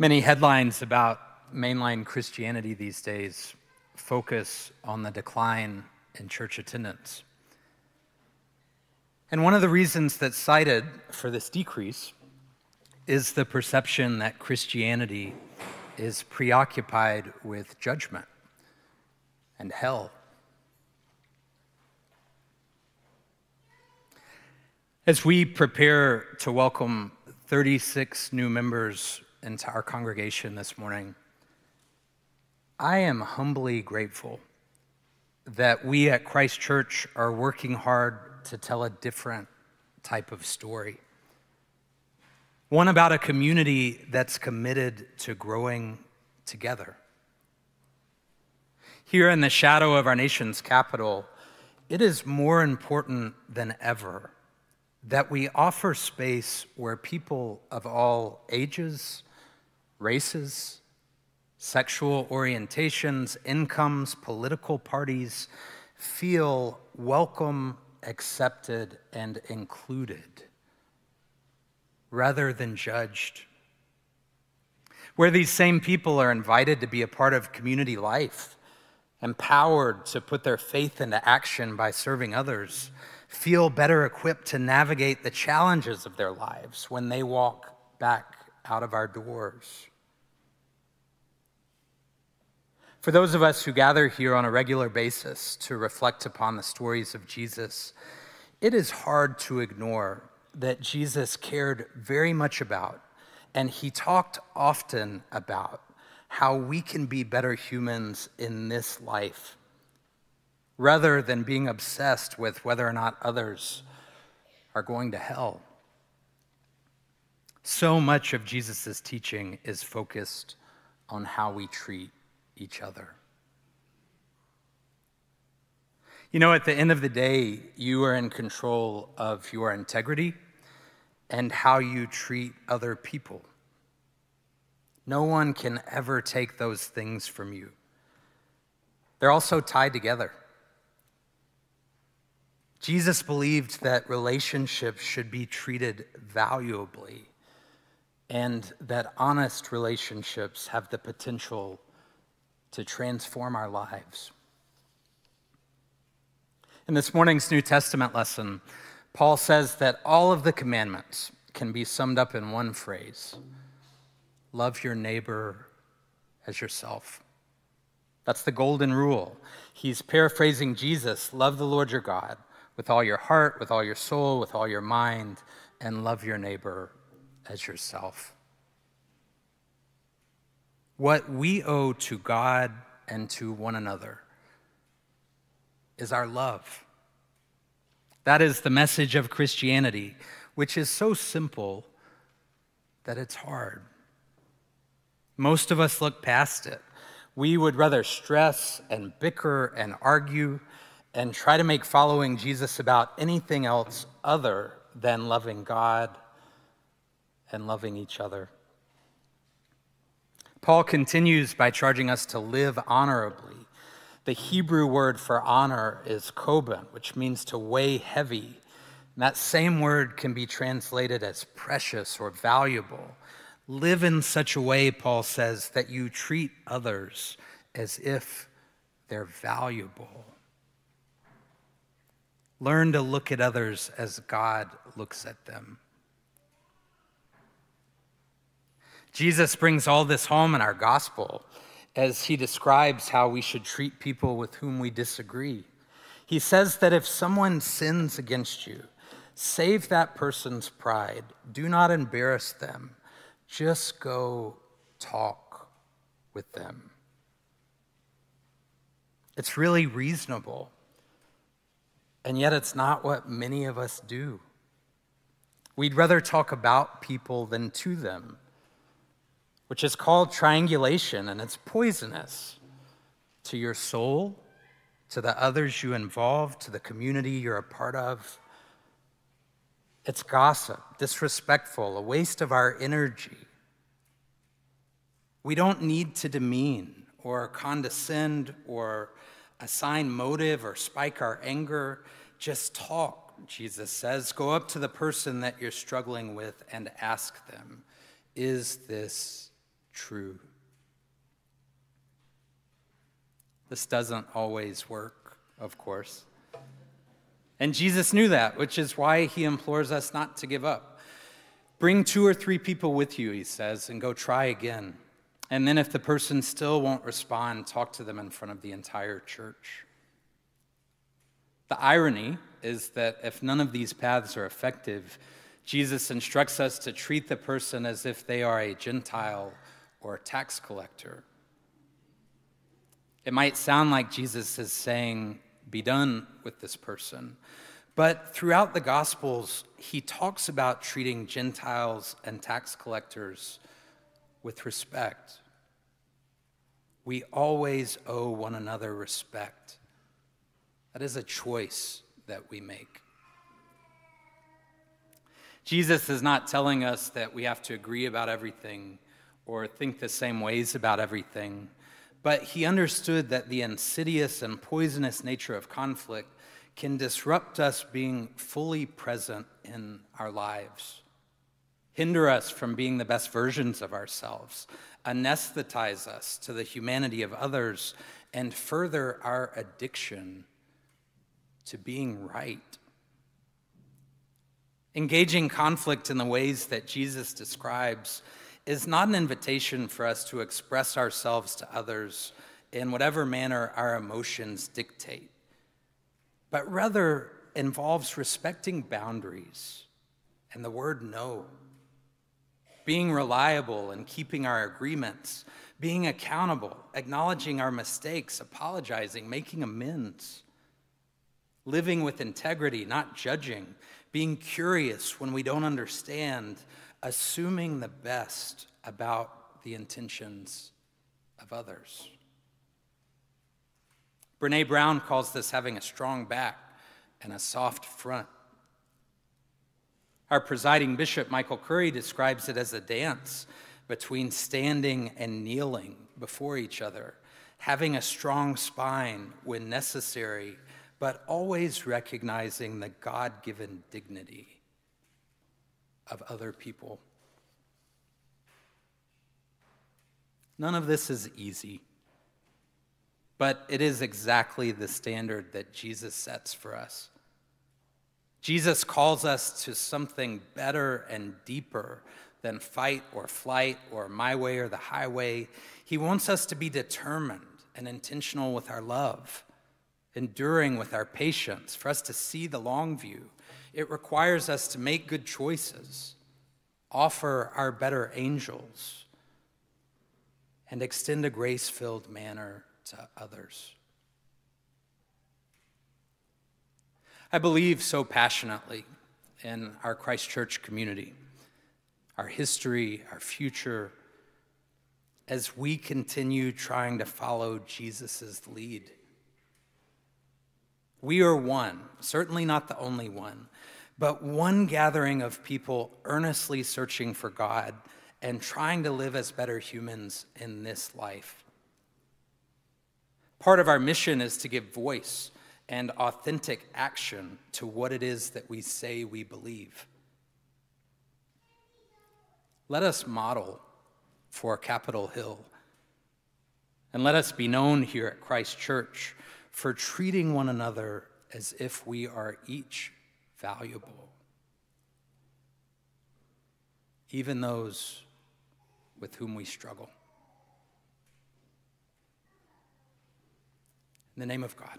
Many headlines about mainline Christianity these days focus on the decline in church attendance. And one of the reasons that's cited for this decrease is the perception that Christianity is preoccupied with judgment and hell. As we prepare to welcome 36 new members into our congregation this morning, I am humbly grateful that we at Christ Church are working hard to tell a different type of story. One about a community that's committed to growing together. Here in the shadow of our nation's capital, it is more important than ever that we offer space where people of all ages, races, sexual orientations, incomes, political parties feel welcome, accepted, and included rather than judged. Where these same people are invited to be a part of community life, empowered to put their faith into action by serving others feel better equipped to navigate the challenges of their lives when they walk back out of our doors. For those of us who gather here on a regular basis to reflect upon the stories of Jesus, it is hard to ignore that Jesus cared very much about, and he talked often about how we can be better humans in this life rather than being obsessed with whether or not others are going to hell. So much of Jesus' teaching is focused on how we treat each other. You know, at the end of the day, you are in control of your integrity and how you treat other people. No one can ever take those things from you. They're also tied together. Jesus believed that relationships should be treated valuably and that honest relationships have the potential to transform our lives. In this morning's New Testament lesson, Paul says that all of the commandments can be summed up in one phrase love your neighbor as yourself. That's the golden rule. He's paraphrasing Jesus love the Lord your God with all your heart, with all your soul, with all your mind, and love your neighbor as yourself. What we owe to God and to one another is our love. That is the message of Christianity, which is so simple that it's hard. Most of us look past it. We would rather stress and bicker and argue and try to make following Jesus about anything else other than loving God and loving each other. Paul continues by charging us to live honorably. The Hebrew word for honor is koban, which means to weigh heavy. And that same word can be translated as precious or valuable. Live in such a way, Paul says, that you treat others as if they're valuable. Learn to look at others as God looks at them. Jesus brings all this home in our gospel as he describes how we should treat people with whom we disagree. He says that if someone sins against you, save that person's pride. Do not embarrass them. Just go talk with them. It's really reasonable and yet, it's not what many of us do. We'd rather talk about people than to them, which is called triangulation, and it's poisonous to your soul, to the others you involve, to the community you're a part of. It's gossip, disrespectful, a waste of our energy. We don't need to demean or condescend or assign motive or spike our anger. Just talk, Jesus says. Go up to the person that you're struggling with and ask them, Is this true. This doesn't always work, of course. And Jesus knew that, which is why he implores us not to give up. Bring two or three people with you, he says, and go try again. And then, if the person still won't respond, talk to them in front of the entire church. The irony is that if none of these paths are effective, Jesus instructs us to treat the person as if they are a Gentile or a tax collector. It might sound like Jesus is saying, Be done with this person. But throughout the Gospels, he talks about treating Gentiles and tax collectors with respect. We always owe one another respect. That is a choice that we make. Jesus is not telling us that we have to agree about everything or think the same ways about everything, but he understood that the insidious and poisonous nature of conflict can disrupt us being fully present in our lives, hinder us from being the best versions of ourselves, anesthetize us to the humanity of others, and further our addiction to being right. Engaging conflict in the ways that Jesus describes is not an invitation for us to express ourselves to others in whatever manner our emotions dictate, but rather involves respecting boundaries and the word no, being reliable and keeping our agreements, being accountable, acknowledging our mistakes, apologizing, making amends living with integrity, not judging, being curious when we don't understand, assuming the best about the intentions of others. Brene Brown calls this having a strong back and a soft front. Our presiding bishop, Michael Curry, describes it as a dance between standing and kneeling before each other, having a strong spine when necessary but always recognizing the God given dignity of other people. None of this is easy, but it is exactly the standard that Jesus sets for us. Jesus calls us to something better and deeper than fight or flight or my way or the highway. He wants us to be determined and intentional with our love enduring with our patience, for us to see the long view. It requires us to make good choices, offer our better angels, and extend a grace filled manner to others. I believe so passionately in our Christ Church community, our history, our future, as we continue trying to follow Jesus' lead. We are one, certainly not the only one, but one gathering of people earnestly searching for God and trying to live as better humans in this life. Part of our mission is to give voice and authentic action to what it is that we say we believe. Let us model for Capitol Hill, and let us be known here at Christ Church for treating one another as if we are each valuable, even those with whom we struggle. In the name of God.